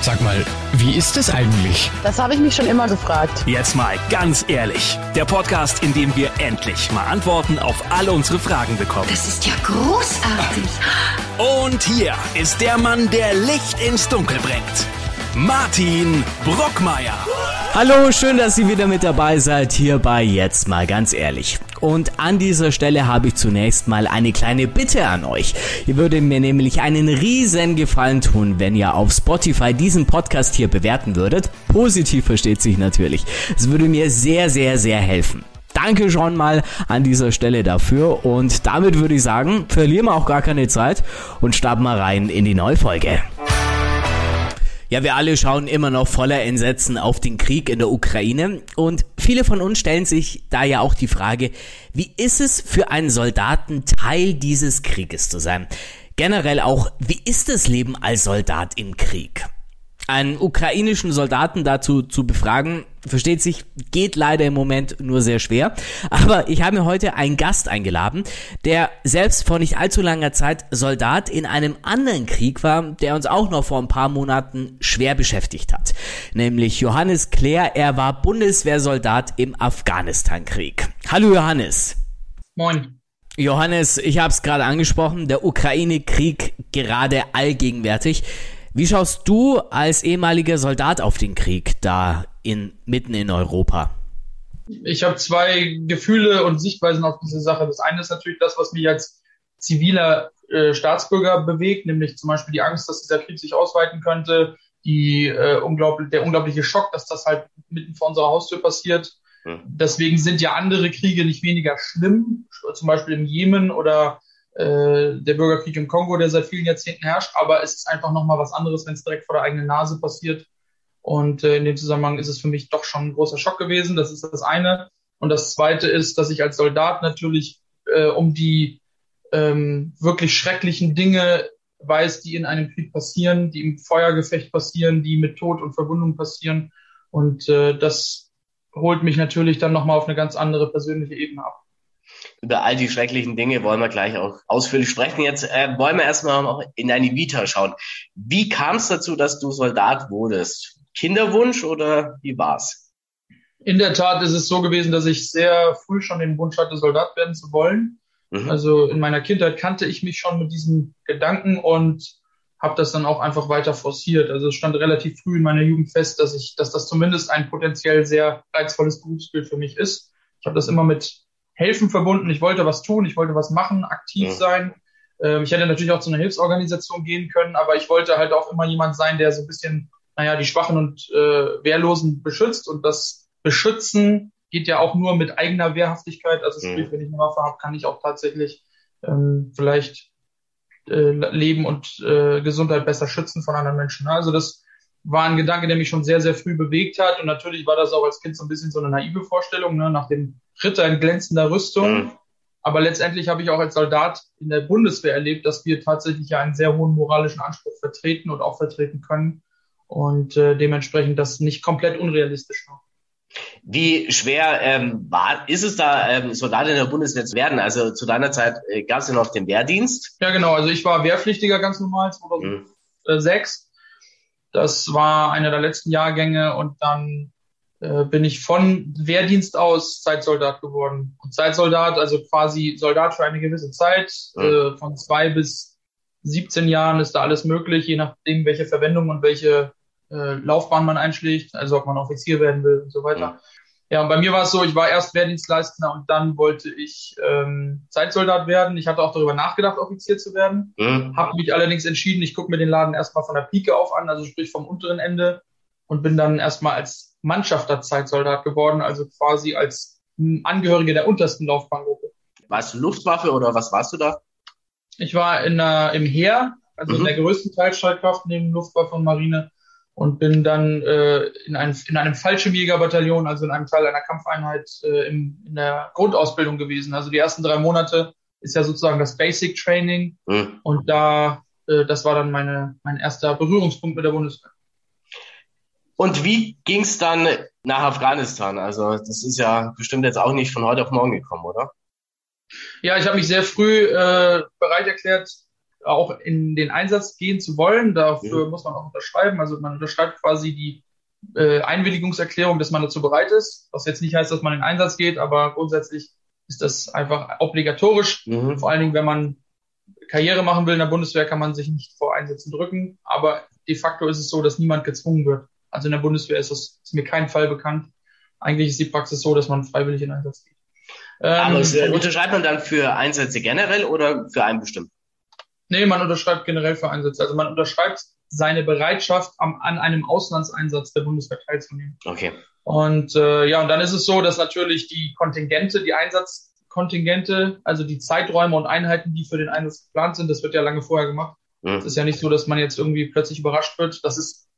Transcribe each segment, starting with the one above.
Sag mal, wie ist es eigentlich? Das habe ich mich schon immer gefragt. Jetzt mal ganz ehrlich. Der Podcast, in dem wir endlich mal Antworten auf alle unsere Fragen bekommen. Das ist ja großartig. Und hier ist der Mann, der Licht ins Dunkel bringt. Martin Brockmeier. Hallo, schön, dass ihr wieder mit dabei seid hier bei Jetzt mal ganz ehrlich. Und an dieser Stelle habe ich zunächst mal eine kleine Bitte an euch. Ihr würdet mir nämlich einen riesen Gefallen tun, wenn ihr auf Spotify diesen Podcast hier bewerten würdet. Positiv versteht sich natürlich. Es würde mir sehr, sehr, sehr helfen. Danke schon mal an dieser Stelle dafür und damit würde ich sagen, verlieren wir auch gar keine Zeit und starten mal rein in die Neufolge. Ja, wir alle schauen immer noch voller Entsetzen auf den Krieg in der Ukraine und viele von uns stellen sich da ja auch die Frage, wie ist es für einen Soldaten Teil dieses Krieges zu sein? Generell auch, wie ist das Leben als Soldat im Krieg? Einen ukrainischen Soldaten dazu zu befragen, versteht sich, geht leider im Moment nur sehr schwer. Aber ich habe mir heute einen Gast eingeladen, der selbst vor nicht allzu langer Zeit Soldat in einem anderen Krieg war, der uns auch noch vor ein paar Monaten schwer beschäftigt hat. Nämlich Johannes Claire, er war Bundeswehrsoldat im Afghanistan-Krieg. Hallo Johannes. Moin. Johannes, ich habe es gerade angesprochen, der Ukraine-Krieg gerade allgegenwärtig. Wie schaust du als ehemaliger Soldat auf den Krieg da in, mitten in Europa? Ich habe zwei Gefühle und Sichtweisen auf diese Sache. Das eine ist natürlich das, was mich als ziviler äh, Staatsbürger bewegt, nämlich zum Beispiel die Angst, dass dieser Krieg sich ausweiten könnte, die, äh, unglaublich, der unglaubliche Schock, dass das halt mitten vor unserer Haustür passiert. Hm. Deswegen sind ja andere Kriege nicht weniger schlimm, zum Beispiel im Jemen oder äh, der Bürgerkrieg im Kongo, der seit vielen Jahrzehnten herrscht, aber es ist einfach nochmal was anderes, wenn es direkt vor der eigenen Nase passiert. Und äh, in dem Zusammenhang ist es für mich doch schon ein großer Schock gewesen. Das ist das eine. Und das zweite ist, dass ich als Soldat natürlich äh, um die ähm, wirklich schrecklichen Dinge weiß, die in einem Krieg passieren, die im Feuergefecht passieren, die mit Tod und Verwundung passieren. Und äh, das holt mich natürlich dann nochmal auf eine ganz andere persönliche Ebene ab über all die schrecklichen Dinge wollen wir gleich auch ausführlich sprechen. Jetzt äh, wollen wir erstmal noch in deine Vita schauen. Wie kam es dazu, dass du Soldat wurdest? Kinderwunsch oder wie war's? In der Tat ist es so gewesen, dass ich sehr früh schon den Wunsch hatte, Soldat werden zu wollen. Mhm. Also in meiner Kindheit kannte ich mich schon mit diesem Gedanken und habe das dann auch einfach weiter forciert. Also es stand relativ früh in meiner Jugend fest, dass ich, dass das zumindest ein potenziell sehr reizvolles Berufsbild für mich ist. Ich habe das immer mit Helfen verbunden. Ich wollte was tun, ich wollte was machen, aktiv ja. sein. Ähm, ich hätte natürlich auch zu einer Hilfsorganisation gehen können, aber ich wollte halt auch immer jemand sein, der so ein bisschen, naja, die Schwachen und äh, Wehrlosen beschützt. Und das Beschützen geht ja auch nur mit eigener Wehrhaftigkeit. Also sprich, ja. wenn ich eine Waffe habe, kann ich auch tatsächlich ähm, vielleicht äh, Leben und äh, Gesundheit besser schützen von anderen Menschen. Also das war ein Gedanke, der mich schon sehr, sehr früh bewegt hat. Und natürlich war das auch als Kind so ein bisschen so eine naive Vorstellung, ne? nach dem Ritter in glänzender Rüstung. Mhm. Aber letztendlich habe ich auch als Soldat in der Bundeswehr erlebt, dass wir tatsächlich ja einen sehr hohen moralischen Anspruch vertreten und auch vertreten können. Und äh, dementsprechend das nicht komplett unrealistisch war. Wie schwer ähm, war, ist es da, ähm, Soldat in der Bundeswehr zu werden? Also zu deiner Zeit äh, gab es ja noch den Wehrdienst. Ja, genau. Also ich war Wehrpflichtiger ganz normal 2006. Mhm. Das war einer der letzten Jahrgänge und dann äh, bin ich von Wehrdienst aus Zeitsoldat geworden. Und Zeitsoldat, also quasi Soldat für eine gewisse Zeit, äh, von zwei bis 17 Jahren ist da alles möglich, je nachdem, welche Verwendung und welche äh, Laufbahn man einschlägt, also ob man Offizier werden will und so weiter. Ja, und bei mir war es so, ich war erst Wehrdienstleister und dann wollte ich ähm, Zeitsoldat werden. Ich hatte auch darüber nachgedacht, Offizier zu werden. Mhm. Habe mich allerdings entschieden, ich gucke mir den Laden erstmal von der Pike auf an, also sprich vom unteren Ende und bin dann erstmal als Mannschafter Zeitsoldat geworden, also quasi als Angehörige der untersten Laufbahngruppe. Warst du Luftwaffe oder was warst du da? Ich war in der, im Heer, also mhm. in der größten Teilstreitkraft neben Luftwaffe und Marine und bin dann äh, in, ein, in einem Fallschirmjägerbataillon, also in einem Teil einer Kampfeinheit äh, im, in der Grundausbildung gewesen. Also die ersten drei Monate ist ja sozusagen das Basic Training mhm. und da, äh, das war dann meine, mein erster Berührungspunkt mit der Bundeswehr. Und wie ging es dann nach Afghanistan? Also das ist ja bestimmt jetzt auch nicht von heute auf morgen gekommen, oder? Ja, ich habe mich sehr früh äh, bereit erklärt, auch in den Einsatz gehen zu wollen. Dafür mhm. muss man auch unterschreiben. Also man unterschreibt quasi die äh, Einwilligungserklärung, dass man dazu bereit ist. Was jetzt nicht heißt, dass man in den Einsatz geht, aber grundsätzlich ist das einfach obligatorisch. Mhm. Vor allen Dingen, wenn man Karriere machen will in der Bundeswehr, kann man sich nicht vor Einsätzen drücken. Aber de facto ist es so, dass niemand gezwungen wird. Also in der Bundeswehr ist das ist mir kein Fall bekannt. Eigentlich ist die Praxis so, dass man freiwillig in Einsatz geht. Ähm, Aber äh, unterschreibt man dann für Einsätze generell oder für einen bestimmten? Nee, man unterschreibt generell für Einsätze. Also man unterschreibt seine Bereitschaft, am, an einem Auslandseinsatz der Bundeswehr teilzunehmen. Okay. Und äh, ja, und dann ist es so, dass natürlich die Kontingente, die Einsatzkontingente, also die Zeiträume und Einheiten, die für den Einsatz geplant sind, das wird ja lange vorher gemacht. Mhm. Es ist ja nicht so, dass man jetzt irgendwie plötzlich überrascht wird. Das ist,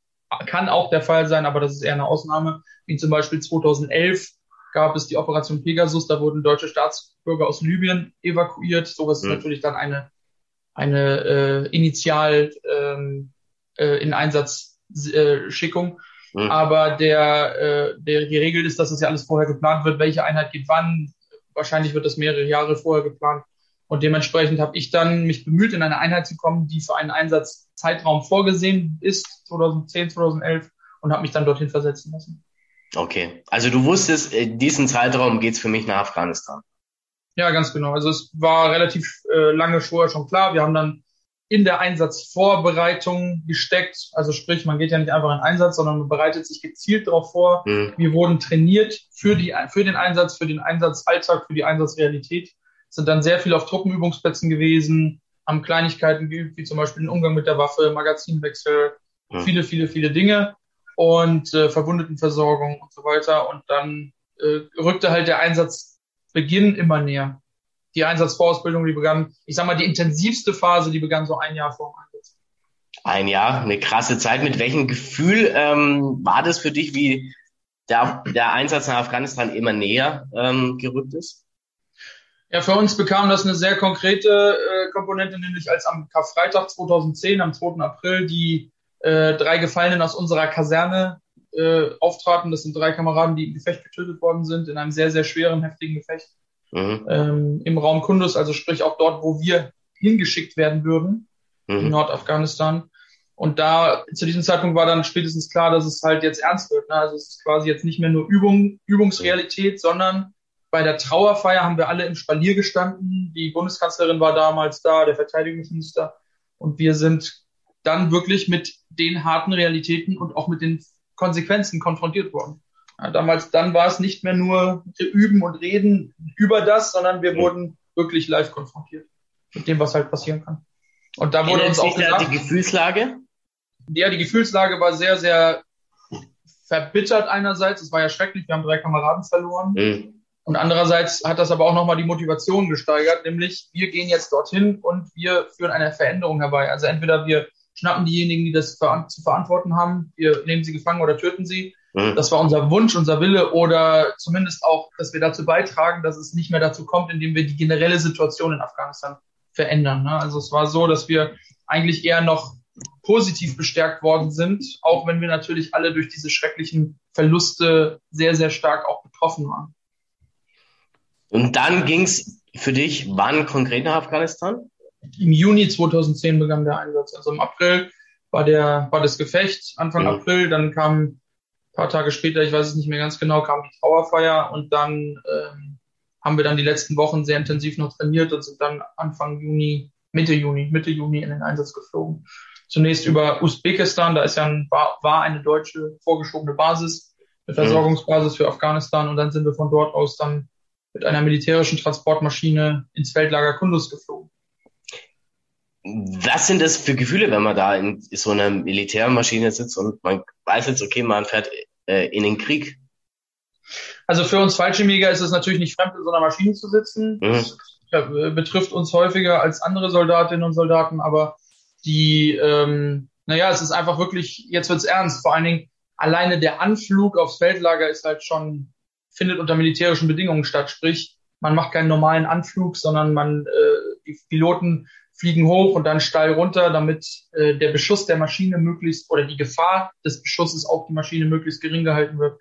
kann auch der Fall sein, aber das ist eher eine Ausnahme. Wie zum Beispiel 2011 gab es die Operation Pegasus, da wurden deutsche Staatsbürger aus Libyen evakuiert. Sowas mhm. ist natürlich dann eine, eine äh, Initial ähm, äh, in Einsatzschickung. Äh, mhm. Aber der, äh, der, die Regel ist, dass das ja alles vorher geplant wird, welche Einheit geht wann. Wahrscheinlich wird das mehrere Jahre vorher geplant. Und dementsprechend habe ich dann mich bemüht, in eine Einheit zu kommen, die für einen Einsatzzeitraum vorgesehen ist, 2010, 2011, und habe mich dann dorthin versetzen lassen. Okay, also du wusstest, in diesem Zeitraum geht's für mich nach Afghanistan. Ja, ganz genau. Also es war relativ äh, lange vorher schon klar. Wir haben dann in der Einsatzvorbereitung gesteckt. Also sprich, man geht ja nicht einfach in Einsatz, sondern man bereitet sich gezielt darauf vor. Mhm. Wir wurden trainiert für, die, für den Einsatz, für den Einsatzalltag, für die Einsatzrealität sind dann sehr viel auf Truppenübungsplätzen gewesen, haben Kleinigkeiten geübt, wie zum Beispiel den Umgang mit der Waffe, Magazinwechsel, mhm. viele, viele, viele Dinge und äh, Verwundetenversorgung und so weiter. Und dann äh, rückte halt der Einsatzbeginn immer näher. Die Einsatzvorausbildung, die begann, ich sag mal, die intensivste Phase, die begann so ein Jahr vor dem Einsatz. Ein Jahr, eine krasse Zeit. Mit welchem Gefühl ähm, war das für dich, wie der, der Einsatz nach Afghanistan immer näher ähm, gerückt ist? Ja, für uns bekam das eine sehr konkrete äh, Komponente, nämlich als am Karfreitag 2010, am 2. April, die äh, drei Gefallenen aus unserer Kaserne äh, auftraten. Das sind drei Kameraden, die im Gefecht getötet worden sind, in einem sehr, sehr schweren, heftigen Gefecht mhm. ähm, im Raum Kundus, also sprich auch dort, wo wir hingeschickt werden würden, mhm. in Nordafghanistan. Und da, zu diesem Zeitpunkt war dann spätestens klar, dass es halt jetzt ernst wird. Ne? Also es ist quasi jetzt nicht mehr nur Übung, Übungsrealität, sondern bei der Trauerfeier haben wir alle im Spalier gestanden. Die Bundeskanzlerin war damals da, der Verteidigungsminister. Und wir sind dann wirklich mit den harten Realitäten und auch mit den Konsequenzen konfrontiert worden. Ja, damals, dann war es nicht mehr nur üben und reden über das, sondern wir wurden wirklich live konfrontiert mit dem, was halt passieren kann. Und da wurde uns auch gesagt, die Gefühlslage? Ja, die Gefühlslage war sehr, sehr verbittert einerseits. Es war ja schrecklich. Wir haben drei Kameraden verloren. Mhm. Und andererseits hat das aber auch nochmal die Motivation gesteigert, nämlich wir gehen jetzt dorthin und wir führen eine Veränderung herbei. Also entweder wir schnappen diejenigen, die das zu verantworten haben, wir nehmen sie gefangen oder töten sie. Mhm. Das war unser Wunsch, unser Wille oder zumindest auch, dass wir dazu beitragen, dass es nicht mehr dazu kommt, indem wir die generelle Situation in Afghanistan verändern. Ne? Also es war so, dass wir eigentlich eher noch positiv bestärkt worden sind, auch wenn wir natürlich alle durch diese schrecklichen Verluste sehr, sehr stark auch betroffen waren. Und dann ging's für dich wann konkret nach Afghanistan? Im Juni 2010 begann der Einsatz. Also im April war der war das Gefecht, Anfang mhm. April, dann kam ein paar Tage später, ich weiß es nicht mehr ganz genau, kam die Trauerfeier und dann ähm, haben wir dann die letzten Wochen sehr intensiv noch trainiert und sind dann Anfang Juni, Mitte Juni, Mitte Juni in den Einsatz geflogen. Zunächst über Usbekistan, da ist ja ein, war, war eine deutsche vorgeschobene Basis, eine. Versorgungsbasis für Afghanistan und dann sind wir von dort aus dann mit einer militärischen Transportmaschine ins Feldlager Kundus geflogen. Was sind das für Gefühle, wenn man da in so einer Militärmaschine sitzt und man weiß jetzt, okay, man fährt äh, in den Krieg? Also für uns Fallschirmjäger ist es natürlich nicht fremd, in so einer Maschine zu sitzen. Mhm. Das äh, betrifft uns häufiger als andere Soldatinnen und Soldaten, aber die, ähm, naja, es ist einfach wirklich, jetzt wird's ernst. Vor allen Dingen alleine der Anflug aufs Feldlager ist halt schon findet unter militärischen Bedingungen statt. Sprich, man macht keinen normalen Anflug, sondern man, äh, die Piloten fliegen hoch und dann steil runter, damit äh, der Beschuss der Maschine möglichst oder die Gefahr des Beschusses auf die Maschine möglichst gering gehalten wird.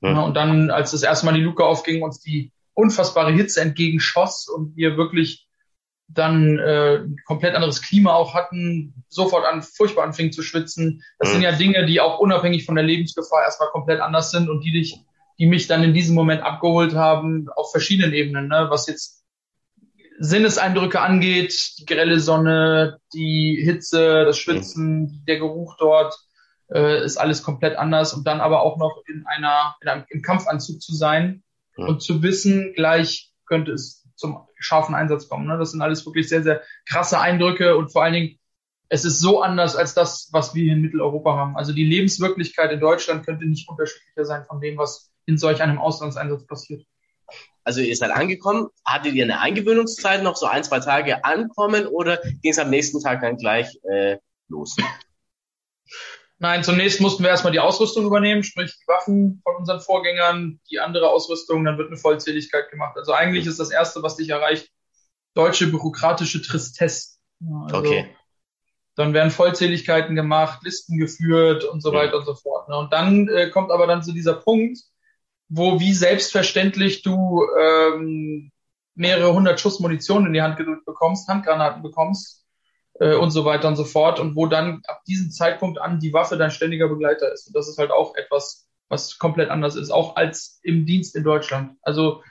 Ja. Ja, und dann, als das erste Mal die Luke aufging, uns die unfassbare Hitze entgegenschoss und wir wirklich dann äh, komplett anderes Klima auch hatten, sofort an furchtbar anfingen zu schwitzen. Das mhm. sind ja Dinge, die auch unabhängig von der Lebensgefahr erstmal komplett anders sind und die dich, die mich dann in diesem Moment abgeholt haben auf verschiedenen Ebenen, ne? was jetzt Sinneseindrücke angeht, die grelle Sonne, die Hitze, das Schwitzen, mhm. der Geruch dort, äh, ist alles komplett anders und dann aber auch noch in einer, in einem, im Kampfanzug zu sein mhm. und zu wissen, gleich könnte es zum scharfen Einsatz kommen. Ne? Das sind alles wirklich sehr, sehr krasse Eindrücke und vor allen Dingen, es ist so anders als das, was wir hier in Mitteleuropa haben. Also die Lebenswirklichkeit in Deutschland könnte nicht unterschiedlicher sein von dem, was in solch einem Auslandseinsatz passiert. Also ihr seid angekommen, hattet ihr eine Eingewöhnungszeit noch so ein, zwei Tage ankommen oder ging es am nächsten Tag dann gleich äh, los? Nein, zunächst mussten wir erstmal die Ausrüstung übernehmen, sprich die Waffen von unseren Vorgängern, die andere Ausrüstung, dann wird eine Vollzähligkeit gemacht. Also eigentlich ist das Erste, was dich erreicht, deutsche bürokratische Tristesse. Also okay. Dann werden Vollzähligkeiten gemacht, Listen geführt und so weiter ja. und so fort. Ne? Und dann äh, kommt aber dann zu dieser Punkt, wo wie selbstverständlich du ähm, mehrere hundert Schuss Munition in die Hand gedrückt bekommst, Handgranaten bekommst, äh, und so weiter und so fort. Und wo dann ab diesem Zeitpunkt an die Waffe dein ständiger Begleiter ist. Und das ist halt auch etwas, was komplett anders ist, auch als im Dienst in Deutschland. Also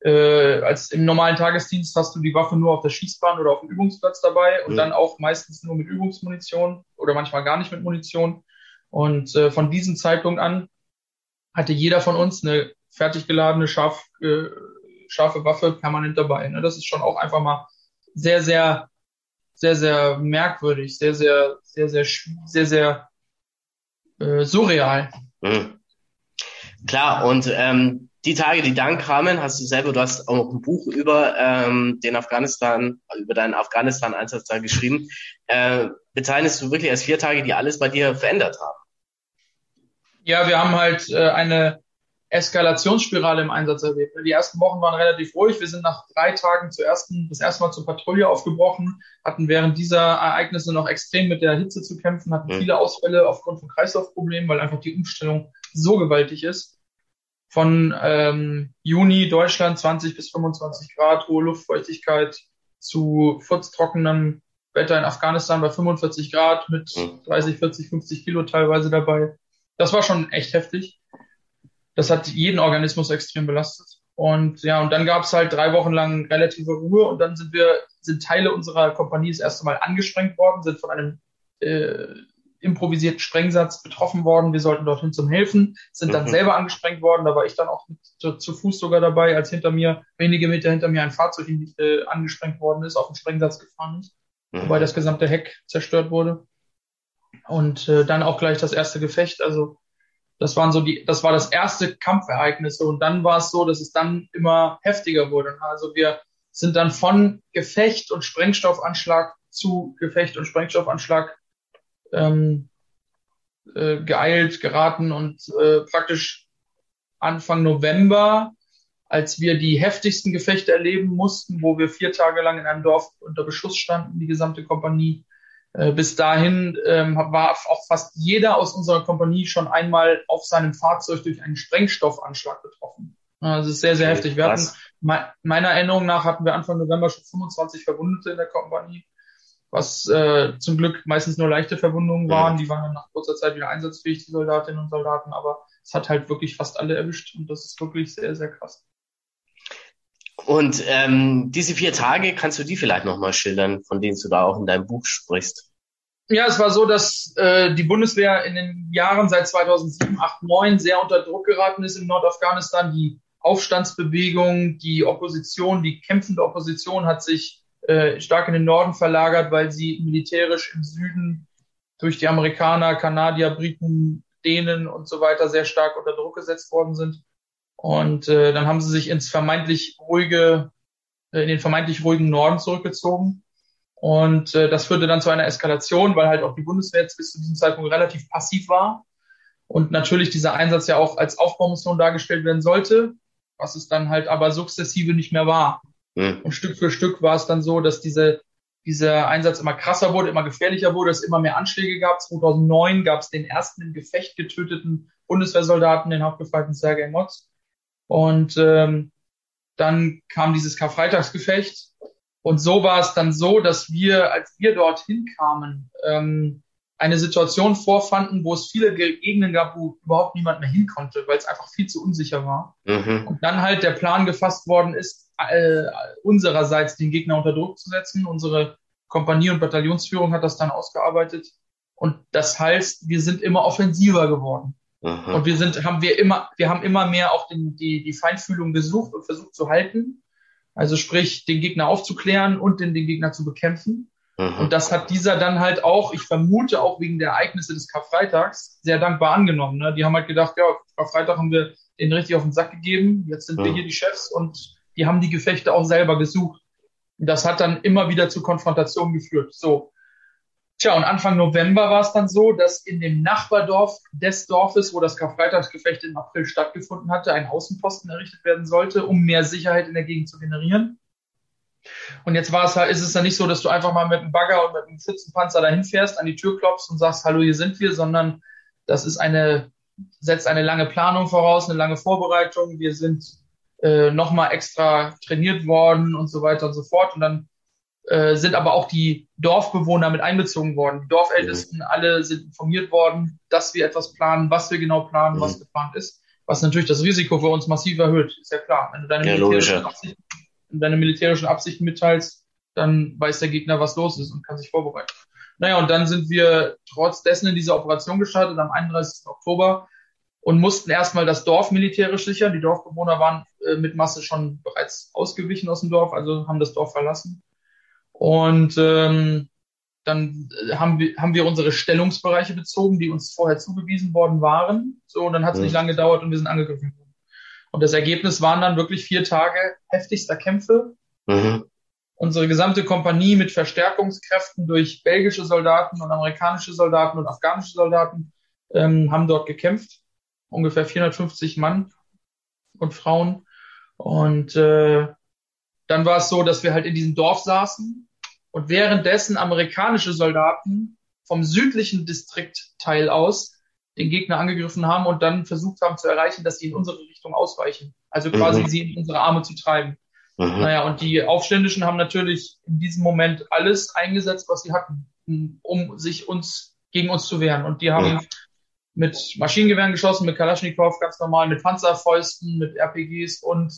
äh, als im normalen Tagesdienst hast du die Waffe nur auf der Schießbahn oder auf dem Übungsplatz dabei und mhm. dann auch meistens nur mit Übungsmunition oder manchmal gar nicht mit Munition. Und äh, von diesem Zeitpunkt an hatte jeder von uns eine fertig geladene, scharf, äh, scharfe Waffe permanent dabei. Ne? Das ist schon auch einfach mal sehr, sehr sehr, sehr merkwürdig, sehr, sehr, sehr, sehr, sehr, sehr äh, surreal. Mhm. Klar, und ähm, die Tage, die dann kamen, hast du selber, du hast auch ein Buch über ähm, den Afghanistan, über deinen Afghanistan-Einsatz da geschrieben. Äh, bezeichnest du wirklich als vier Tage, die alles bei dir verändert haben? Ja, wir haben halt äh, eine Eskalationsspirale im Einsatz erlebt. Die ersten Wochen waren relativ ruhig. Wir sind nach drei Tagen zuerst das erste Mal zur Patrouille aufgebrochen, hatten während dieser Ereignisse noch extrem mit der Hitze zu kämpfen, hatten mhm. viele Ausfälle aufgrund von Kreislaufproblemen, weil einfach die Umstellung so gewaltig ist. Von ähm, Juni Deutschland 20 bis 25 Grad, hohe Luftfeuchtigkeit zu furztrockenem Wetter in Afghanistan bei 45 Grad mit 30, 40, 50 Kilo teilweise dabei. Das war schon echt heftig das hat jeden Organismus extrem belastet. Und ja, und dann gab es halt drei Wochen lang relative Ruhe und dann sind wir, sind Teile unserer Kompanie das erste Mal angesprengt worden, sind von einem äh, improvisierten Sprengsatz betroffen worden. Wir sollten dorthin zum Helfen, sind dann mhm. selber angesprengt worden. Da war ich dann auch mit, zu, zu, Fuß sogar dabei, als hinter mir, wenige Meter hinter mir ein Fahrzeug äh, angesprengt worden ist, auf den Sprengsatz gefahren ist, mhm. wobei das gesamte Heck zerstört wurde. Und äh, dann auch gleich das erste Gefecht. Also das waren so die, das war das erste Kampfereignis und dann war es so, dass es dann immer heftiger wurde. Also wir sind dann von Gefecht und Sprengstoffanschlag zu Gefecht und Sprengstoffanschlag ähm, äh, geeilt, geraten und äh, praktisch Anfang November, als wir die heftigsten Gefechte erleben mussten, wo wir vier Tage lang in einem Dorf unter Beschuss standen, die gesamte Kompanie, äh, bis dahin ähm, war auch fast jeder aus unserer Kompanie schon einmal auf seinem Fahrzeug durch einen Sprengstoffanschlag betroffen. Das ist sehr, sehr okay, heftig. Wir hatten, meiner Erinnerung nach hatten wir Anfang November schon 25 Verwundete in der Kompanie, was äh, zum Glück meistens nur leichte Verwundungen waren. Mhm. Die waren dann nach kurzer Zeit wieder einsatzfähig, die Soldatinnen und Soldaten, aber es hat halt wirklich fast alle erwischt und das ist wirklich sehr, sehr krass. Und ähm, diese vier Tage, kannst du die vielleicht nochmal schildern, von denen du da auch in deinem Buch sprichst? Ja, es war so, dass äh, die Bundeswehr in den Jahren seit 2007, 8, 9 sehr unter Druck geraten ist in Nordafghanistan. Die Aufstandsbewegung, die Opposition, die kämpfende Opposition hat sich äh, stark in den Norden verlagert, weil sie militärisch im Süden durch die Amerikaner, Kanadier, Briten, Dänen und so weiter sehr stark unter Druck gesetzt worden sind. Und äh, dann haben sie sich ins vermeintlich ruhige, äh, in den vermeintlich ruhigen Norden zurückgezogen. Und äh, das führte dann zu einer Eskalation, weil halt auch die Bundeswehr jetzt bis zu diesem Zeitpunkt relativ passiv war. Und natürlich dieser Einsatz ja auch als Aufbaumission dargestellt werden sollte, was es dann halt aber sukzessive nicht mehr war. Mhm. Und Stück für Stück war es dann so, dass diese, dieser Einsatz immer krasser wurde, immer gefährlicher wurde, es immer mehr Anschläge gab. 2009 gab es den ersten im Gefecht getöteten Bundeswehrsoldaten, den Hauptgefreiten Sergei Motz. Und ähm, dann kam dieses Karfreitagsgefecht Und so war es dann so, dass wir, als wir dorthin kamen, ähm, eine Situation vorfanden, wo es viele Gegenden gab, wo überhaupt niemand mehr hin konnte, weil es einfach viel zu unsicher war. Mhm. Und dann halt der Plan gefasst worden ist, äh, unsererseits den Gegner unter Druck zu setzen. Unsere Kompanie- und Bataillonsführung hat das dann ausgearbeitet. Und das heißt, wir sind immer offensiver geworden. Mhm. Und wir sind, haben wir immer, wir haben immer mehr auch den, die, die Feinfühlung gesucht und versucht zu halten. Also sprich, den Gegner aufzuklären und den, den Gegner zu bekämpfen. Mhm. Und das hat dieser dann halt auch, ich vermute auch wegen der Ereignisse des Karfreitags, sehr dankbar angenommen. Ne? Die haben halt gedacht, ja, Karfreitag haben wir den richtig auf den Sack gegeben, jetzt sind mhm. wir hier die Chefs und die haben die Gefechte auch selber gesucht. Und das hat dann immer wieder zu Konfrontationen geführt. So. Tja, und Anfang November war es dann so, dass in dem Nachbardorf des Dorfes, wo das Karfreitagsgefecht im April stattgefunden hatte, ein Außenposten errichtet werden sollte, um mehr Sicherheit in der Gegend zu generieren. Und jetzt war es halt, ist es ja nicht so, dass du einfach mal mit einem Bagger und mit einem Schützenpanzer dahin fährst, an die Tür klopfst und sagst, hallo, hier sind wir, sondern das ist eine, setzt eine lange Planung voraus, eine lange Vorbereitung. Wir sind äh, nochmal extra trainiert worden und so weiter und so fort. Und dann äh, sind aber auch die Dorfbewohner mit einbezogen worden. Die Dorfältesten mhm. alle sind informiert worden, dass wir etwas planen, was wir genau planen, mhm. was geplant ist. Was natürlich das Risiko für uns massiv erhöht, ist ja klar. Wenn du deine ja, militärischen Absichten deine militärischen Absichten mitteilst, dann weiß der Gegner, was los ist und kann sich vorbereiten. Naja, und dann sind wir trotz dessen in diese Operation gestartet am 31. Oktober und mussten erstmal das Dorf militärisch sichern. Die Dorfbewohner waren äh, mit Masse schon bereits ausgewichen aus dem Dorf, also haben das Dorf verlassen. Und ähm, dann äh, haben wir, haben wir unsere Stellungsbereiche bezogen, die uns vorher zugewiesen worden waren. So, und dann hat es mhm. nicht lange gedauert und wir sind angegriffen worden. Und das Ergebnis waren dann wirklich vier Tage heftigster Kämpfe. Mhm. Unsere gesamte Kompanie mit Verstärkungskräften durch belgische Soldaten und amerikanische Soldaten und afghanische Soldaten ähm, haben dort gekämpft. Ungefähr 450 Mann und Frauen. Und äh, dann war es so, dass wir halt in diesem Dorf saßen und währenddessen amerikanische Soldaten vom südlichen Distriktteil aus den Gegner angegriffen haben und dann versucht haben zu erreichen, dass sie in unsere Richtung ausweichen. Also quasi mhm. sie in unsere Arme zu treiben. Mhm. Naja, und die Aufständischen haben natürlich in diesem Moment alles eingesetzt, was sie hatten, um sich uns gegen uns zu wehren. Und die haben mhm. mit Maschinengewehren geschossen, mit Kalaschnikow ganz normal, mit Panzerfäusten, mit RPGs und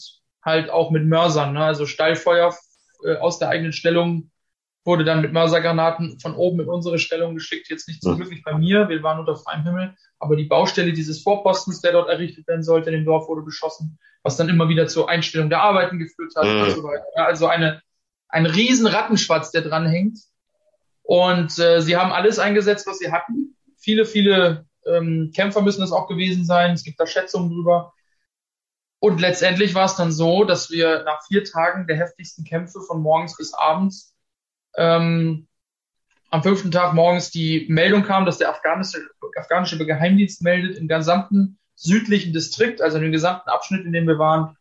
halt auch mit Mörsern, ne? also Steilfeuer äh, aus der eigenen Stellung wurde dann mit Mörsergranaten von oben in unsere Stellung geschickt. Jetzt nicht zum Glück nicht bei mir, wir waren unter freiem Himmel, aber die Baustelle dieses Vorpostens, der dort errichtet werden sollte, in dem Dorf wurde beschossen, was dann immer wieder zur Einstellung der Arbeiten geführt hat mhm. und so weiter. Also eine, ein riesen Rattenschwatz, der dran hängt. Und äh, sie haben alles eingesetzt, was sie hatten. Viele, viele ähm, Kämpfer müssen es auch gewesen sein. Es gibt da Schätzungen drüber. Und letztendlich war es dann so, dass wir nach vier Tagen der heftigsten Kämpfe von morgens bis abends ähm, am fünften Tag morgens die Meldung kam, dass der afghanische, afghanische Geheimdienst meldet, im gesamten südlichen Distrikt, also in dem gesamten Abschnitt, in dem wir waren,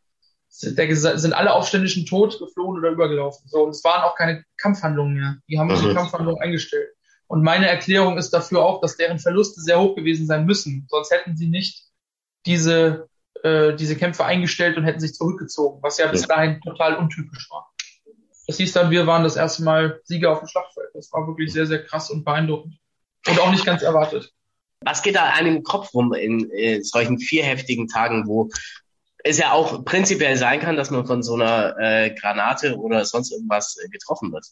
sind, der, sind alle Aufständischen tot, geflohen oder übergelaufen. So, und es waren auch keine Kampfhandlungen mehr. Die haben diese Kampfhandlungen eingestellt. Und meine Erklärung ist dafür auch, dass deren Verluste sehr hoch gewesen sein müssen. Sonst hätten sie nicht diese, äh, diese Kämpfe eingestellt und hätten sich zurückgezogen, was ja bis dahin total untypisch war das hieß dann, wir waren das erste Mal Sieger auf dem Schlachtfeld. Das war wirklich sehr, sehr krass und beeindruckend. Und auch nicht ganz erwartet. Was geht da einem Kopf rum in, in solchen vier heftigen Tagen, wo es ja auch prinzipiell sein kann, dass man von so einer äh, Granate oder sonst irgendwas äh, getroffen wird?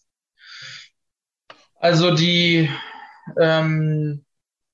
Also die, ähm,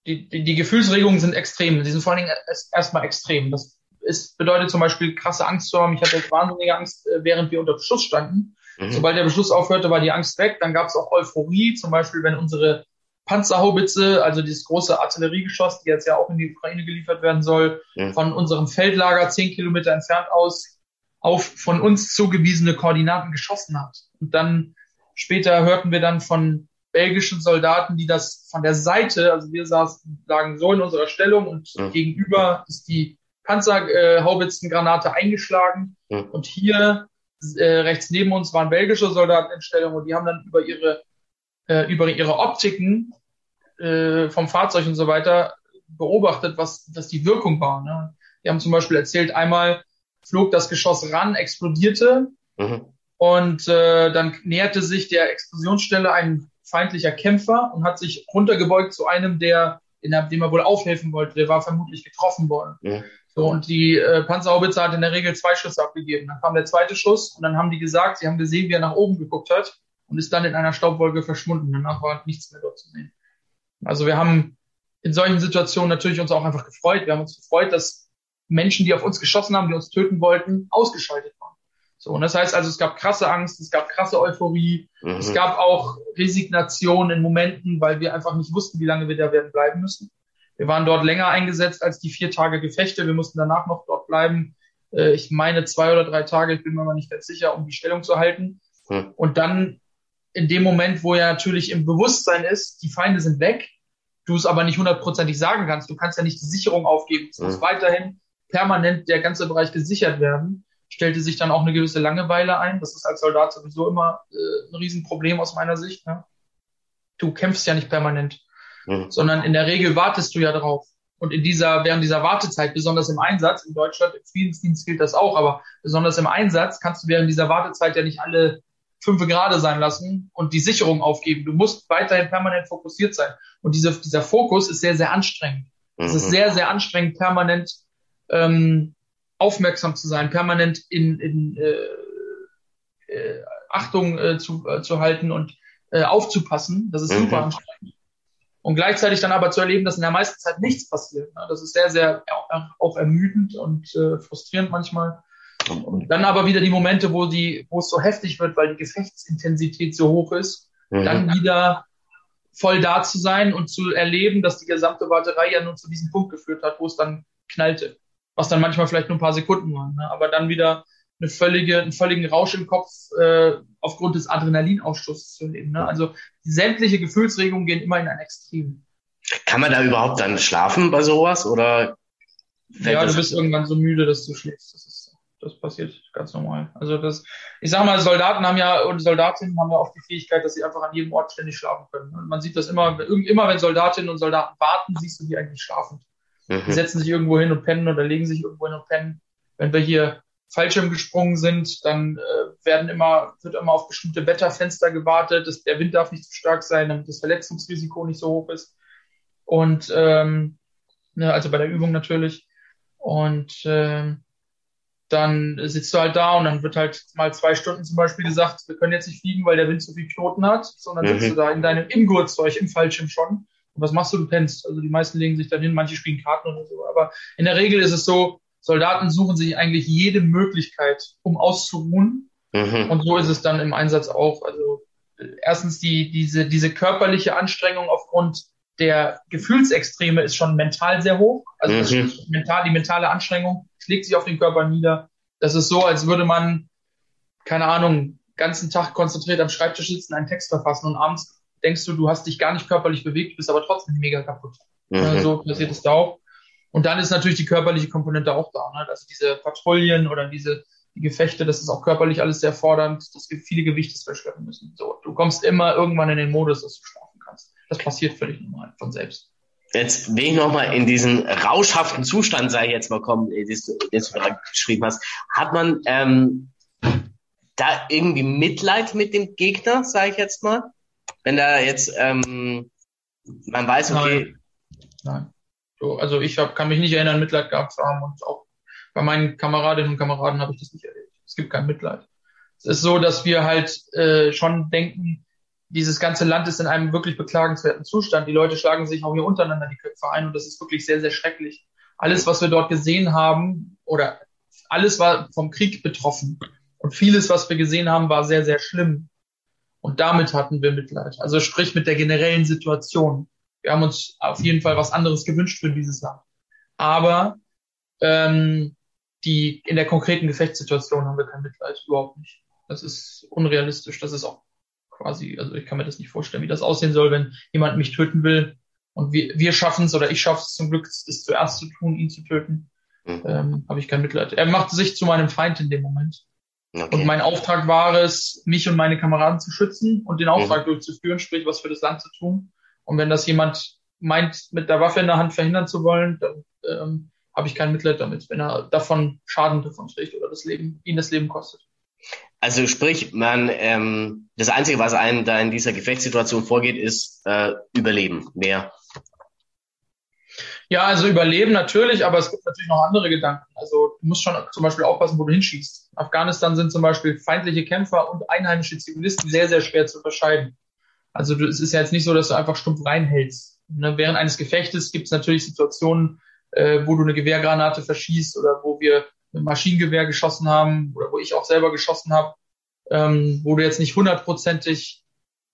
die, die, die Gefühlsregungen sind extrem. Die sind vor allen Dingen erstmal extrem. Das ist, bedeutet zum Beispiel krasse Angst zu haben. Ich hatte wahnsinnige Angst, äh, während wir unter Beschuss standen. Mhm. Sobald der Beschluss aufhörte, war die Angst weg. Dann gab es auch Euphorie, zum Beispiel, wenn unsere Panzerhaubitze, also dieses große Artilleriegeschoss, die jetzt ja auch in die Ukraine geliefert werden soll, mhm. von unserem Feldlager zehn Kilometer entfernt aus auf von uns zugewiesene Koordinaten geschossen hat. Und dann später hörten wir dann von belgischen Soldaten, die das von der Seite, also wir saßen, lagen so in unserer Stellung und mhm. gegenüber ist die Panzerhaubitzengranate eingeschlagen mhm. und hier äh, rechts neben uns waren belgische Soldaten in Stellung und die haben dann über ihre, äh, über ihre Optiken äh, vom Fahrzeug und so weiter beobachtet, was, was die Wirkung war. Ne? Die haben zum Beispiel erzählt, einmal flog das Geschoss ran, explodierte, mhm. Und äh, dann näherte sich der Explosionsstelle ein feindlicher Kämpfer und hat sich runtergebeugt zu einem, der, in dem er wohl aufhelfen wollte. Der war vermutlich getroffen worden. Ja. So, und die äh, Panzerhaubitze hat in der Regel zwei Schüsse abgegeben. Dann kam der zweite Schuss und dann haben die gesagt, sie haben gesehen, wie er nach oben geguckt hat und ist dann in einer Staubwolke verschwunden. Danach war nichts mehr dort zu sehen. Also wir haben in solchen Situationen natürlich uns auch einfach gefreut. Wir haben uns gefreut, dass Menschen, die auf uns geschossen haben, die uns töten wollten, ausgeschaltet waren. So, und das heißt also, es gab krasse Angst, es gab krasse Euphorie, mhm. es gab auch Resignation in Momenten, weil wir einfach nicht wussten, wie lange wir da werden bleiben müssen. Wir waren dort länger eingesetzt als die vier Tage Gefechte. Wir mussten danach noch dort bleiben. Äh, ich meine zwei oder drei Tage, ich bin mir mal nicht ganz sicher, um die Stellung zu halten. Mhm. Und dann in dem Moment, wo ja natürlich im Bewusstsein ist, die Feinde sind weg, du es aber nicht hundertprozentig sagen kannst. Du kannst ja nicht die Sicherung aufgeben. Es mhm. muss weiterhin permanent der ganze Bereich gesichert werden. Stellte sich dann auch eine gewisse Langeweile ein. Das ist als Soldat sowieso immer äh, ein Riesenproblem aus meiner Sicht. Ne? Du kämpfst ja nicht permanent, mhm. sondern in der Regel wartest du ja drauf. Und in dieser, während dieser Wartezeit, besonders im Einsatz, in Deutschland, im Friedensdienst gilt das auch, aber besonders im Einsatz kannst du während dieser Wartezeit ja nicht alle fünf Grade sein lassen und die Sicherung aufgeben. Du musst weiterhin permanent fokussiert sein. Und diese, dieser Fokus ist sehr, sehr anstrengend. Mhm. Es ist mhm. sehr, sehr anstrengend, permanent ähm, aufmerksam zu sein, permanent in, in äh, äh, Achtung äh, zu, äh, zu halten und äh, aufzupassen. Das ist mhm. super anstrengend. Und gleichzeitig dann aber zu erleben, dass in der meisten Zeit nichts passiert. Ne? Das ist sehr, sehr auch ermüdend und äh, frustrierend manchmal. Und dann aber wieder die Momente, wo die, wo es so heftig wird, weil die Gefechtsintensität so hoch ist, mhm. dann wieder voll da zu sein und zu erleben, dass die gesamte Warterei ja nur zu diesem Punkt geführt hat, wo es dann knallte. Was dann manchmal vielleicht nur ein paar Sekunden waren, ne? aber dann wieder eine völlige, einen völligen Rausch im Kopf äh, aufgrund des Adrenalinausschusses zu erleben. Ne? Also sämtliche Gefühlsregungen gehen immer in ein Extrem. Kann man da überhaupt dann schlafen bei sowas oder? Ja, du bist irgendwann so müde, dass du schläfst. Das ist das passiert ganz normal. Also das, ich sag mal, Soldaten haben ja und Soldatinnen haben ja auch die Fähigkeit, dass sie einfach an jedem Ort ständig schlafen können. Und man sieht das immer, immer wenn Soldatinnen und Soldaten warten, siehst du die eigentlich schlafend. Mhm. Die setzen sich irgendwo hin und pennen oder legen sich irgendwo hin und pennen. Wenn wir hier Fallschirm gesprungen sind, dann äh, werden immer, wird immer auf bestimmte Wetterfenster gewartet. Das, der Wind darf nicht zu stark sein, damit das Verletzungsrisiko nicht so hoch ist. Und ähm, ne, also bei der Übung natürlich. Und ähm, dann sitzt du halt da und dann wird halt mal zwei Stunden zum Beispiel gesagt, wir können jetzt nicht fliegen, weil der Wind so viel Knoten hat, sondern mhm. sitzt du da in deinem Ingurtzeug im Fallschirm schon. Und was machst du? Du pennst. Also die meisten legen sich dann hin, manche spielen Karten oder so. Aber in der Regel ist es so, Soldaten suchen sich eigentlich jede Möglichkeit, um auszuruhen. Mhm. Und so ist es dann im Einsatz auch. Also erstens die, diese, diese körperliche Anstrengung aufgrund der Gefühlsextreme ist schon mental sehr hoch. Also mhm. mental, die mentale Anstrengung schlägt sich auf den Körper nieder. Das ist so, als würde man, keine Ahnung, ganzen Tag konzentriert am Schreibtisch sitzen, einen Text verfassen und abends denkst du, du hast dich gar nicht körperlich bewegt, bist aber trotzdem mega kaputt. Mhm. So passiert es da auch. Und dann ist natürlich die körperliche Komponente auch da. Ne? Also diese Patrouillen oder diese die Gefechte, das ist auch körperlich alles sehr fordernd, dass wir viele Gewichte verschleppen müssen. So, du kommst immer irgendwann in den Modus, dass du schlafen kannst. Das passiert völlig normal von selbst. Jetzt will ich nochmal in diesen rauschhaften Zustand, sei ich jetzt mal kommen, den du, den du gerade beschrieben hast. Hat man ähm, da irgendwie Mitleid mit dem Gegner, sage ich jetzt mal? Wenn da jetzt ähm, man weiß, okay. Nein. Nein. So, also ich hab, kann mich nicht erinnern, Mitleid gehabt zu haben und auch bei meinen Kameradinnen und Kameraden habe ich das nicht erlebt. Es gibt kein Mitleid. Es ist so, dass wir halt äh, schon denken, dieses ganze Land ist in einem wirklich beklagenswerten Zustand. Die Leute schlagen sich auch hier untereinander die Köpfe ein und das ist wirklich sehr, sehr schrecklich. Alles, was wir dort gesehen haben, oder alles war vom Krieg betroffen. Und vieles, was wir gesehen haben, war sehr, sehr schlimm. Und damit hatten wir Mitleid. Also sprich mit der generellen Situation. Wir haben uns auf jeden Fall was anderes gewünscht für dieses Land. Aber ähm, die in der konkreten Gefechtssituation haben wir kein Mitleid, überhaupt nicht. Das ist unrealistisch. Das ist auch quasi, also ich kann mir das nicht vorstellen, wie das aussehen soll, wenn jemand mich töten will und wir, wir schaffen es oder ich schaffe es zum Glück, es zuerst zu tun, ihn zu töten, mhm. ähm, habe ich kein Mitleid. Er machte sich zu meinem Feind in dem Moment. Okay. Und mein Auftrag war es, mich und meine Kameraden zu schützen und den Auftrag mhm. durchzuführen, sprich was für das Land zu tun. Und wenn das jemand meint, mit der Waffe in der Hand verhindern zu wollen, dann ähm, habe ich kein Mitleid damit, wenn er davon Schaden davon trägt oder das Leben, ihn das Leben kostet. Also sprich, man ähm, das Einzige, was einem da in dieser Gefechtssituation vorgeht, ist äh, Überleben. Mehr. Ja, also Überleben natürlich, aber es gibt natürlich noch andere Gedanken. Also du musst schon zum Beispiel aufpassen, wo du hinschießt. In Afghanistan sind zum Beispiel feindliche Kämpfer und einheimische Zivilisten sehr, sehr schwer zu unterscheiden. Also du, es ist ja jetzt nicht so, dass du einfach stumpf reinhältst. Ne? Während eines Gefechtes gibt es natürlich Situationen, äh, wo du eine Gewehrgranate verschießt oder wo wir ein Maschinengewehr geschossen haben oder wo ich auch selber geschossen habe, ähm, wo du jetzt nicht hundertprozentig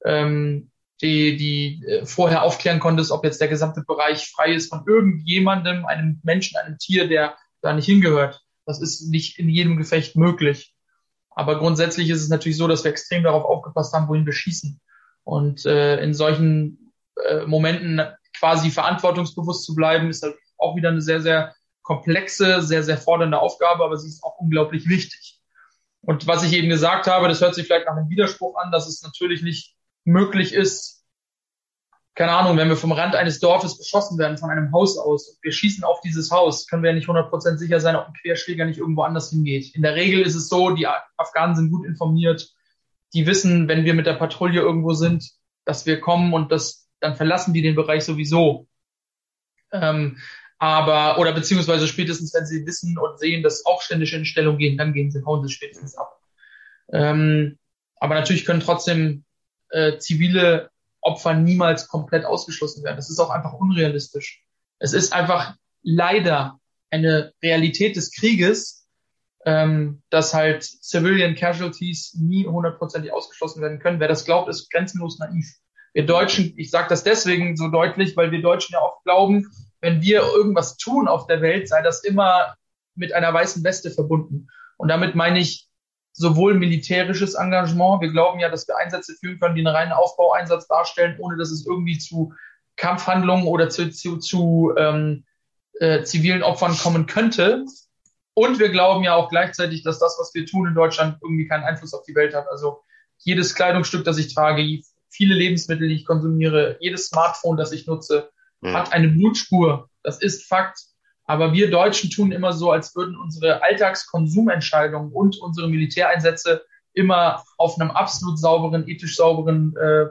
ähm, die, die äh, vorher aufklären konntest, ob jetzt der gesamte Bereich frei ist von irgendjemandem, einem Menschen, einem Tier, der da nicht hingehört. Das ist nicht in jedem Gefecht möglich. Aber grundsätzlich ist es natürlich so, dass wir extrem darauf aufgepasst haben, wohin wir schießen. Und äh, in solchen äh, Momenten quasi verantwortungsbewusst zu bleiben, ist halt auch wieder eine sehr, sehr komplexe, sehr, sehr fordernde Aufgabe, aber sie ist auch unglaublich wichtig. Und was ich eben gesagt habe, das hört sich vielleicht nach einem Widerspruch an, dass es natürlich nicht möglich ist, keine Ahnung, wenn wir vom Rand eines Dorfes beschossen werden, von einem Haus aus, und wir schießen auf dieses Haus, können wir ja nicht 100% sicher sein, ob ein Querschläger nicht irgendwo anders hingeht. In der Regel ist es so, die Afghanen sind gut informiert, die wissen, wenn wir mit der Patrouille irgendwo sind, dass wir kommen und das, dann verlassen die den Bereich sowieso. Ähm, aber, oder beziehungsweise spätestens, wenn sie wissen und sehen, dass Aufständische in Stellung gehen, dann gehen sie, hauen sie spätestens ab. Ähm, aber natürlich können trotzdem äh, zivile Opfer niemals komplett ausgeschlossen werden. Das ist auch einfach unrealistisch. Es ist einfach leider eine Realität des Krieges, ähm, dass halt Civilian Casualties nie hundertprozentig ausgeschlossen werden können. Wer das glaubt, ist grenzenlos naiv. Wir Deutschen, ich sage das deswegen so deutlich, weil wir Deutschen ja oft glauben, wenn wir irgendwas tun auf der Welt, sei das immer mit einer weißen Weste verbunden. Und damit meine ich sowohl militärisches Engagement. Wir glauben ja, dass wir Einsätze führen können, die einen reinen Aufbaueinsatz darstellen, ohne dass es irgendwie zu Kampfhandlungen oder zu, zu, zu ähm, äh, zivilen Opfern kommen könnte. Und wir glauben ja auch gleichzeitig, dass das, was wir tun in Deutschland, irgendwie keinen Einfluss auf die Welt hat. Also jedes Kleidungsstück, das ich trage, viele Lebensmittel, die ich konsumiere, jedes Smartphone, das ich nutze, mhm. hat eine Blutspur. Das ist Fakt. Aber wir Deutschen tun immer so, als würden unsere Alltagskonsumentscheidungen und unsere Militäreinsätze immer auf einem absolut sauberen, ethisch sauberen äh,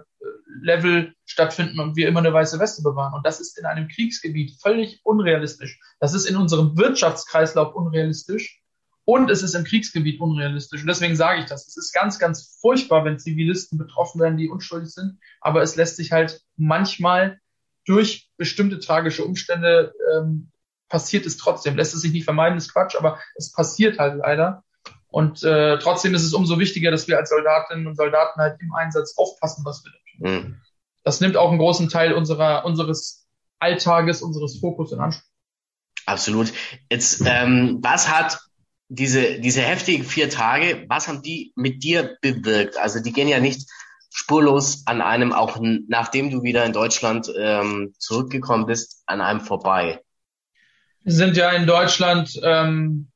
Level stattfinden und wir immer eine weiße Weste bewahren. Und das ist in einem Kriegsgebiet völlig unrealistisch. Das ist in unserem Wirtschaftskreislauf unrealistisch und es ist im Kriegsgebiet unrealistisch. Und deswegen sage ich das. Es ist ganz, ganz furchtbar, wenn Zivilisten betroffen werden, die unschuldig sind. Aber es lässt sich halt manchmal durch bestimmte tragische Umstände ähm, passiert es trotzdem. Lässt es sich nicht vermeiden, ist Quatsch, aber es passiert halt leider. Und äh, trotzdem ist es umso wichtiger, dass wir als Soldatinnen und Soldaten halt im Einsatz aufpassen, was wir. Mhm. Das nimmt auch einen großen Teil unserer, unseres Alltages, unseres Fokus in Anspruch. Absolut. Jetzt, ähm, was hat diese, diese heftigen vier Tage, was haben die mit dir bewirkt? Also die gehen ja nicht spurlos an einem, auch nachdem du wieder in Deutschland ähm, zurückgekommen bist, an einem vorbei. Wir sind ja in Deutschland ähm,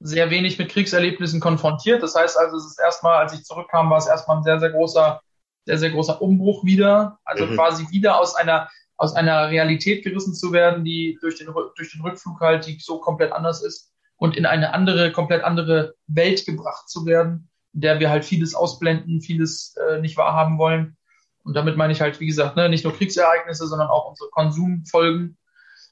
sehr wenig mit Kriegserlebnissen konfrontiert. Das heißt also, es ist erstmal, als ich zurückkam, war es erstmal ein sehr, sehr großer, sehr, sehr großer Umbruch wieder. Also mhm. quasi wieder aus einer, aus einer Realität gerissen zu werden, die durch den, durch den Rückflug halt, die so komplett anders ist und in eine andere, komplett andere Welt gebracht zu werden, in der wir halt vieles ausblenden, vieles äh, nicht wahrhaben wollen. Und damit meine ich halt, wie gesagt, ne, nicht nur Kriegsereignisse, sondern auch unsere Konsumfolgen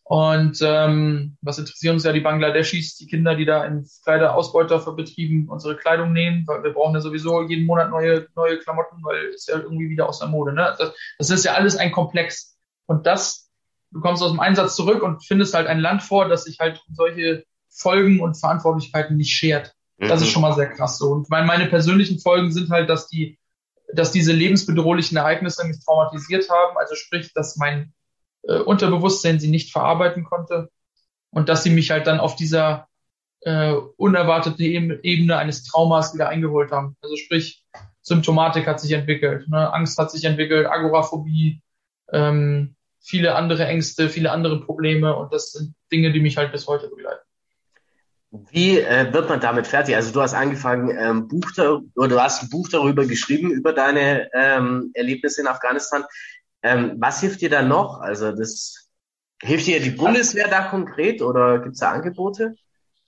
und ähm, was interessieren uns ja die Bangladeschis, die Kinder, die da in Kleiderausbeuter für Betrieben unsere Kleidung nähen, weil wir brauchen ja sowieso jeden Monat neue, neue Klamotten, weil es ja irgendwie wieder aus der Mode. Ne? Das, das ist ja alles ein Komplex. Und das, du kommst aus dem Einsatz zurück und findest halt ein Land vor, das sich halt um solche Folgen und Verantwortlichkeiten nicht schert. Das ist mhm. schon mal sehr krass so. Und meine, meine persönlichen Folgen sind halt, dass die, dass diese lebensbedrohlichen Ereignisse mich traumatisiert haben. Also sprich, dass mein äh, Unterbewusstsein sie nicht verarbeiten konnte und dass sie mich halt dann auf dieser äh, unerwarteten Ebene eines Traumas wieder eingeholt haben. Also sprich, Symptomatik hat sich entwickelt, ne? Angst hat sich entwickelt, Agoraphobie, ähm, viele andere Ängste, viele andere Probleme und das sind Dinge, die mich halt bis heute begleiten. Wie äh, wird man damit fertig? Also du hast angefangen, ähm, Buch oder du hast ein Buch darüber geschrieben, über deine ähm, Erlebnisse in Afghanistan. Ähm, was hilft dir da noch? Also das hilft dir die Bundeswehr da konkret oder gibt es da Angebote?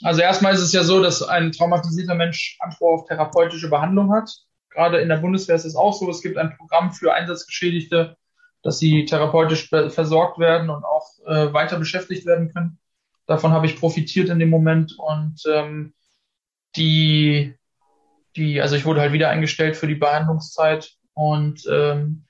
Also erstmal ist es ja so, dass ein traumatisierter Mensch Anspruch auf therapeutische Behandlung hat. Gerade in der Bundeswehr ist es auch so. Es gibt ein Programm für Einsatzgeschädigte, dass sie therapeutisch versorgt werden und auch äh, weiter beschäftigt werden können. Davon habe ich profitiert in dem Moment und ähm, die, die, also ich wurde halt wieder eingestellt für die Behandlungszeit und ähm,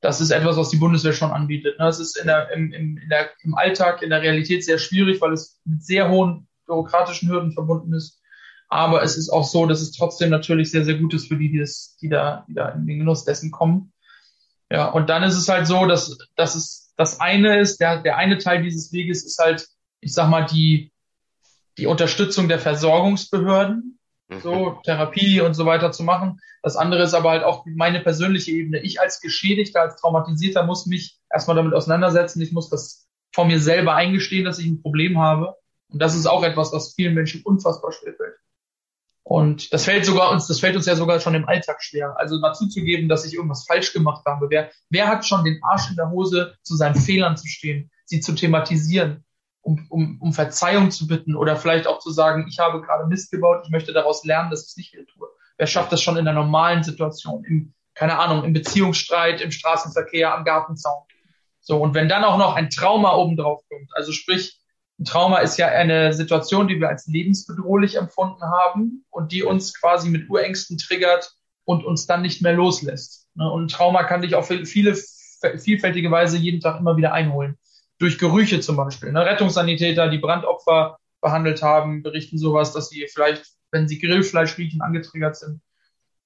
das ist etwas, was die Bundeswehr schon anbietet. Ne? Das ist in der, im, im, in der, im Alltag, in der Realität sehr schwierig, weil es mit sehr hohen bürokratischen Hürden verbunden ist. Aber es ist auch so, dass es trotzdem natürlich sehr, sehr gut ist für die, die, das, die, da, die da in den Genuss dessen kommen. Ja, und dann ist es halt so, dass, dass es das eine ist, der, der eine Teil dieses Weges ist halt, ich sag mal, die, die Unterstützung der Versorgungsbehörden. So Therapie und so weiter zu machen. Das andere ist aber halt auch meine persönliche Ebene. Ich als Geschädigter, als Traumatisierter muss mich erstmal damit auseinandersetzen. Ich muss das vor mir selber eingestehen, dass ich ein Problem habe. Und das ist auch etwas, was vielen Menschen unfassbar schwer fällt. Und das fällt sogar uns, das fällt uns ja sogar schon im Alltag schwer. Also mal zuzugeben, dass ich irgendwas falsch gemacht habe. Wer, wer hat schon den Arsch in der Hose, zu seinen Fehlern zu stehen, sie zu thematisieren, um, um, um Verzeihung zu bitten oder vielleicht auch zu sagen, ich habe gerade Mist gebaut, ich möchte daraus lernen, dass ich es nicht wieder tue. Wer schafft das schon in einer normalen Situation, im, keine Ahnung, im Beziehungsstreit, im Straßenverkehr, am Gartenzaun? So, und wenn dann auch noch ein Trauma obendrauf kommt, also sprich, ein Trauma ist ja eine Situation, die wir als lebensbedrohlich empfunden haben und die uns quasi mit Urängsten triggert und uns dann nicht mehr loslässt. Ne? Und ein Trauma kann dich auf viele vielfältige Weise jeden Tag immer wieder einholen. Durch Gerüche zum Beispiel. Ne? Rettungssanitäter, die Brandopfer behandelt haben, berichten sowas, dass sie vielleicht, wenn sie Grillfleisch riechen, angetriggert sind.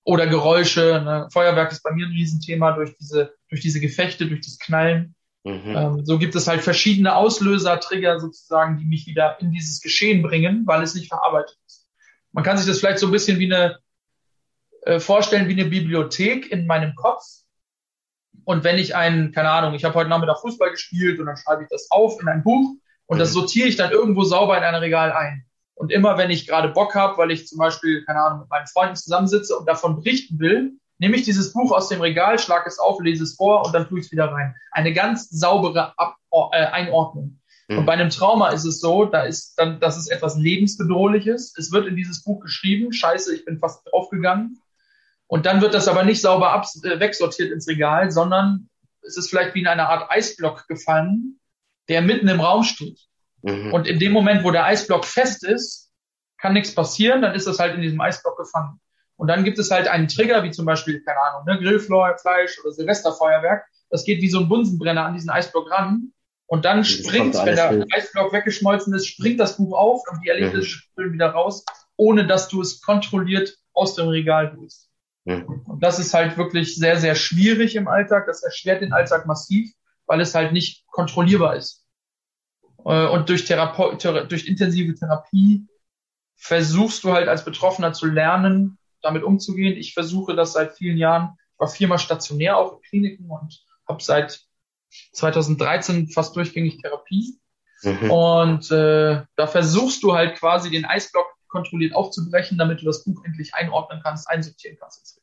Oder Geräusche. Ne? Feuerwerk ist bei mir ein Riesenthema durch diese, durch diese Gefechte, durch das Knallen. Mhm. Ähm, so gibt es halt verschiedene Auslöser, Trigger sozusagen, die mich wieder in dieses Geschehen bringen, weil es nicht verarbeitet ist. Man kann sich das vielleicht so ein bisschen wie eine äh, vorstellen wie eine Bibliothek in meinem Kopf. Und wenn ich einen, keine Ahnung, ich habe heute Nachmittag Fußball gespielt und dann schreibe ich das auf in ein Buch und das mhm. sortiere ich dann irgendwo sauber in ein Regal ein. Und immer wenn ich gerade Bock habe, weil ich zum Beispiel, keine Ahnung, mit meinen Freunden zusammensitze und davon berichten will, nehme ich dieses Buch aus dem Regal, schlage es auf, lese es vor und dann tue ich es wieder rein. Eine ganz saubere Ab äh, Einordnung. Mhm. Und bei einem Trauma ist es so, da ist dann, das ist etwas lebensbedrohliches. Es wird in dieses Buch geschrieben, scheiße, ich bin fast draufgegangen. Und dann wird das aber nicht sauber ab, äh, wegsortiert ins Regal, sondern es ist vielleicht wie in einer Art Eisblock gefallen, der mitten im Raum steht. Mhm. Und in dem Moment, wo der Eisblock fest ist, kann nichts passieren, dann ist das halt in diesem Eisblock gefangen. Und dann gibt es halt einen Trigger, wie zum Beispiel, keine Ahnung, ne, Grillfleisch oder Silvesterfeuerwerk. Das geht wie so ein Bunsenbrenner an diesen Eisblock ran. Und dann springt, wenn der Bild. Eisblock weggeschmolzen ist, springt das Buch auf und die Erlebnisse mhm. wieder raus, ohne dass du es kontrolliert aus dem Regal holst. Mhm. Und das ist halt wirklich sehr, sehr schwierig im Alltag. Das erschwert den Alltag massiv, weil es halt nicht kontrollierbar ist. Äh, und durch, Therape durch intensive Therapie versuchst du halt als Betroffener zu lernen, damit umzugehen. Ich versuche das seit vielen Jahren. Ich war viermal stationär auch in Kliniken und habe seit 2013 fast durchgängig Therapie. Mhm. Und äh, da versuchst du halt quasi den Eisblock kontrolliert aufzubrechen, damit du das Buch endlich einordnen kannst, einsortieren kannst.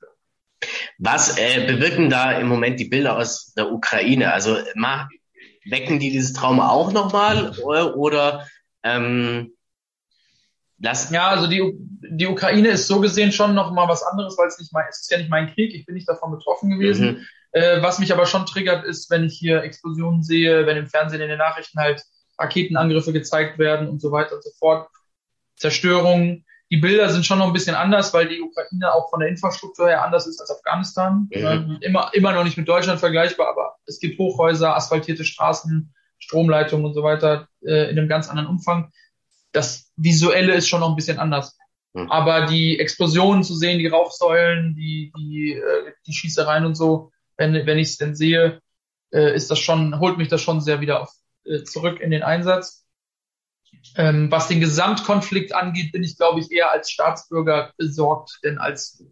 Was äh, bewirken da im Moment die Bilder aus der Ukraine? Also wecken die dieses Trauma auch nochmal oder, oder ähm, Lass ja, also die, die Ukraine ist so gesehen schon noch mal was anderes, weil es nicht mein, es ist ja nicht mein Krieg, ich bin nicht davon betroffen gewesen. Mhm. Äh, was mich aber schon triggert, ist, wenn ich hier Explosionen sehe, wenn im Fernsehen in den Nachrichten halt Raketenangriffe gezeigt werden und so weiter und so fort. Zerstörungen. Die Bilder sind schon noch ein bisschen anders, weil die Ukraine auch von der Infrastruktur her anders ist als Afghanistan. Mhm. Ähm, immer, immer noch nicht mit Deutschland vergleichbar, aber es gibt Hochhäuser, asphaltierte Straßen, Stromleitungen und so weiter äh, in einem ganz anderen Umfang das Visuelle ist schon noch ein bisschen anders. Mhm. Aber die Explosionen zu sehen, die Rauchsäulen, die, die, äh, die Schießereien und so, wenn, wenn ich es denn sehe, äh, ist das schon, holt mich das schon sehr wieder auf, äh, zurück in den Einsatz. Ähm, was den Gesamtkonflikt angeht, bin ich, glaube ich, eher als Staatsbürger besorgt, denn als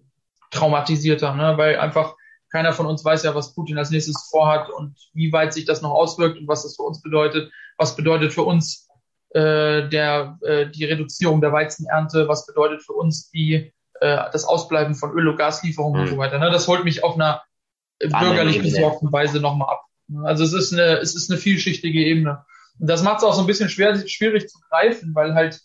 traumatisierter, ne? weil einfach keiner von uns weiß ja, was Putin als nächstes vorhat und wie weit sich das noch auswirkt und was das für uns bedeutet. Was bedeutet für uns äh, der, äh, die Reduzierung der Weizenernte, was bedeutet für uns die, äh, das Ausbleiben von Öl- und Gaslieferungen mhm. und so weiter. Ne? Das holt mich auf einer bürgerlich besorgten Weise nochmal ab. Also es ist eine, es ist eine vielschichtige Ebene. Das macht es auch so ein bisschen schwer, schwierig zu greifen, weil halt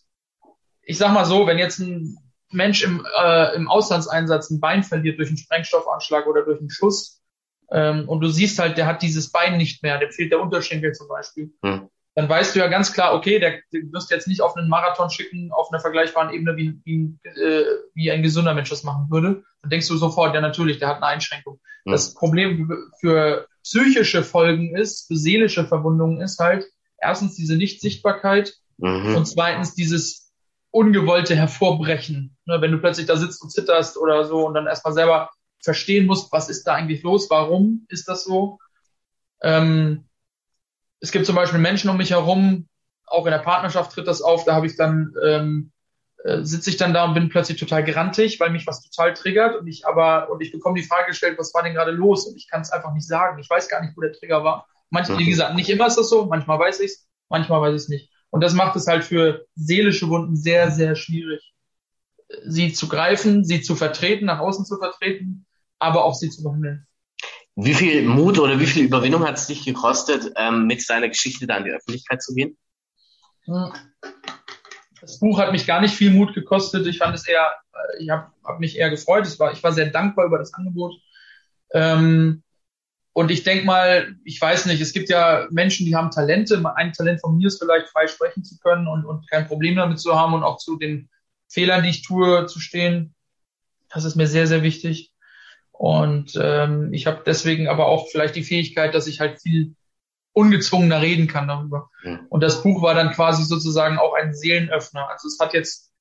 ich sag mal so, wenn jetzt ein Mensch im, äh, im Auslandseinsatz ein Bein verliert durch einen Sprengstoffanschlag oder durch einen Schuss ähm, und du siehst halt, der hat dieses Bein nicht mehr, dem fehlt der Unterschenkel zum Beispiel, hm. dann weißt du ja ganz klar, okay, der, der wirst jetzt nicht auf einen Marathon schicken, auf einer vergleichbaren Ebene, wie, wie, äh, wie ein gesunder Mensch das machen würde. Dann denkst du sofort, ja natürlich, der hat eine Einschränkung. Hm. Das Problem für psychische Folgen ist, für seelische Verwundungen ist halt, erstens diese Nichtsichtbarkeit mhm. und zweitens dieses ungewollte Hervorbrechen. Ne, wenn du plötzlich da sitzt und zitterst oder so und dann erstmal selber verstehen musst, was ist da eigentlich los, warum ist das so. Ähm, es gibt zum Beispiel Menschen um mich herum, auch in der Partnerschaft tritt das auf, da habe ich dann, ähm, äh, sitze ich dann da und bin plötzlich total grantig, weil mich was total triggert und ich aber, und ich bekomme die Frage gestellt, was war denn gerade los? Und ich kann es einfach nicht sagen. Ich weiß gar nicht, wo der Trigger war. Manchmal, wie mhm. gesagt, nicht immer ist das so, manchmal weiß ich es, manchmal weiß ich es nicht. Und das macht es halt für seelische Wunden sehr, sehr schwierig, sie zu greifen, sie zu vertreten, nach außen zu vertreten, aber auch sie zu behandeln. Wie viel Mut oder wie viel Überwindung hat es dich gekostet, ähm, mit seiner Geschichte da in die Öffentlichkeit zu gehen? Hm. Das Buch hat mich gar nicht viel Mut gekostet. Ich fand es eher, ich habe hab mich eher gefreut. Ich war, ich war sehr dankbar über das Angebot. Ähm, und ich denke mal, ich weiß nicht, es gibt ja Menschen, die haben Talente. Ein Talent von mir ist vielleicht frei sprechen zu können und, und kein Problem damit zu haben und auch zu den Fehlern, die ich tue, zu stehen. Das ist mir sehr, sehr wichtig. Und ähm, ich habe deswegen aber auch vielleicht die Fähigkeit, dass ich halt viel ungezwungener reden kann darüber. Ja. Und das Buch war dann quasi sozusagen auch ein Seelenöffner. Also es hat jetzt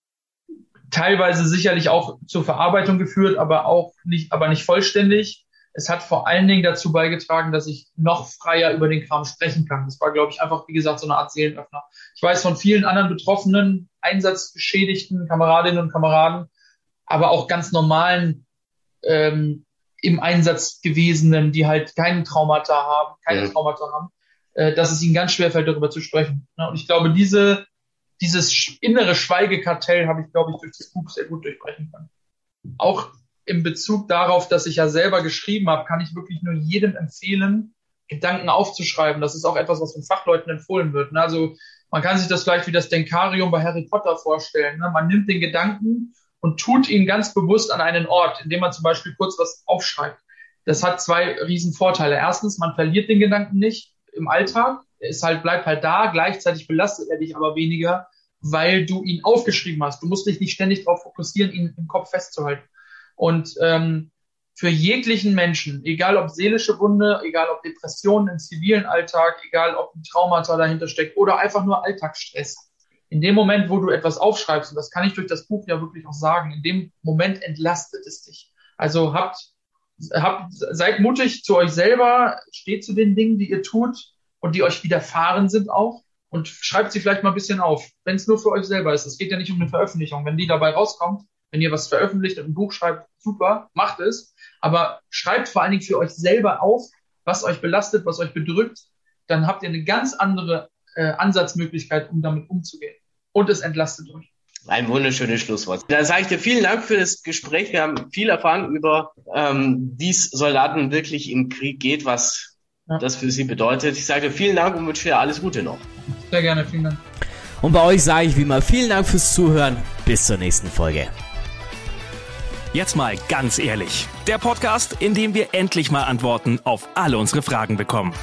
teilweise sicherlich auch zur Verarbeitung geführt, aber auch nicht, aber nicht vollständig es hat vor allen Dingen dazu beigetragen, dass ich noch freier über den Kram sprechen kann. Das war, glaube ich, einfach, wie gesagt, so eine Art Seelenöffner. Ich weiß von vielen anderen Betroffenen, Einsatzbeschädigten, Kameradinnen und Kameraden, aber auch ganz normalen ähm, im Einsatz gewesenen, die halt keinen Traumata haben, keine mhm. Traumata haben, äh, dass es ihnen ganz schwer fällt, darüber zu sprechen. Ja, und ich glaube, diese, dieses innere Schweigekartell habe ich, glaube ich, durch das Buch sehr gut durchbrechen können. Auch in Bezug darauf, dass ich ja selber geschrieben habe, kann ich wirklich nur jedem empfehlen, Gedanken aufzuschreiben. Das ist auch etwas, was von Fachleuten empfohlen wird. Ne? Also man kann sich das vielleicht wie das Denkarium bei Harry Potter vorstellen. Ne? Man nimmt den Gedanken und tut ihn ganz bewusst an einen Ort, indem man zum Beispiel kurz was aufschreibt. Das hat zwei riesen Vorteile. Erstens, man verliert den Gedanken nicht im Alltag. Er ist halt, bleibt halt da. Gleichzeitig belastet er dich aber weniger, weil du ihn aufgeschrieben hast. Du musst dich nicht ständig darauf fokussieren, ihn im Kopf festzuhalten. Und ähm, für jeglichen Menschen, egal ob seelische Wunde, egal ob Depressionen im zivilen Alltag, egal ob ein Traumata dahinter steckt oder einfach nur Alltagsstress. In dem Moment, wo du etwas aufschreibst, und das kann ich durch das Buch ja wirklich auch sagen, in dem Moment entlastet es dich. Also habt, habt, seid mutig zu euch selber, steht zu den Dingen, die ihr tut und die euch widerfahren sind auch und schreibt sie vielleicht mal ein bisschen auf, wenn es nur für euch selber ist. Es geht ja nicht um eine Veröffentlichung. Wenn die dabei rauskommt, wenn ihr was veröffentlicht und ein Buch schreibt, super, macht es. Aber schreibt vor allen Dingen für euch selber auf, was euch belastet, was euch bedrückt. Dann habt ihr eine ganz andere äh, Ansatzmöglichkeit, um damit umzugehen. Und es entlastet euch. Ein wunderschönes Schlusswort. Dann sage ich dir vielen Dank für das Gespräch. Wir haben viel erfahren über, ähm, wie es Soldaten wirklich im Krieg geht, was ja. das für sie bedeutet. Ich sage dir vielen Dank und wünsche dir alles Gute noch. Sehr gerne, vielen Dank. Und bei euch sage ich wie immer vielen Dank fürs Zuhören. Bis zur nächsten Folge. Jetzt mal ganz ehrlich. Der Podcast, in dem wir endlich mal Antworten auf alle unsere Fragen bekommen.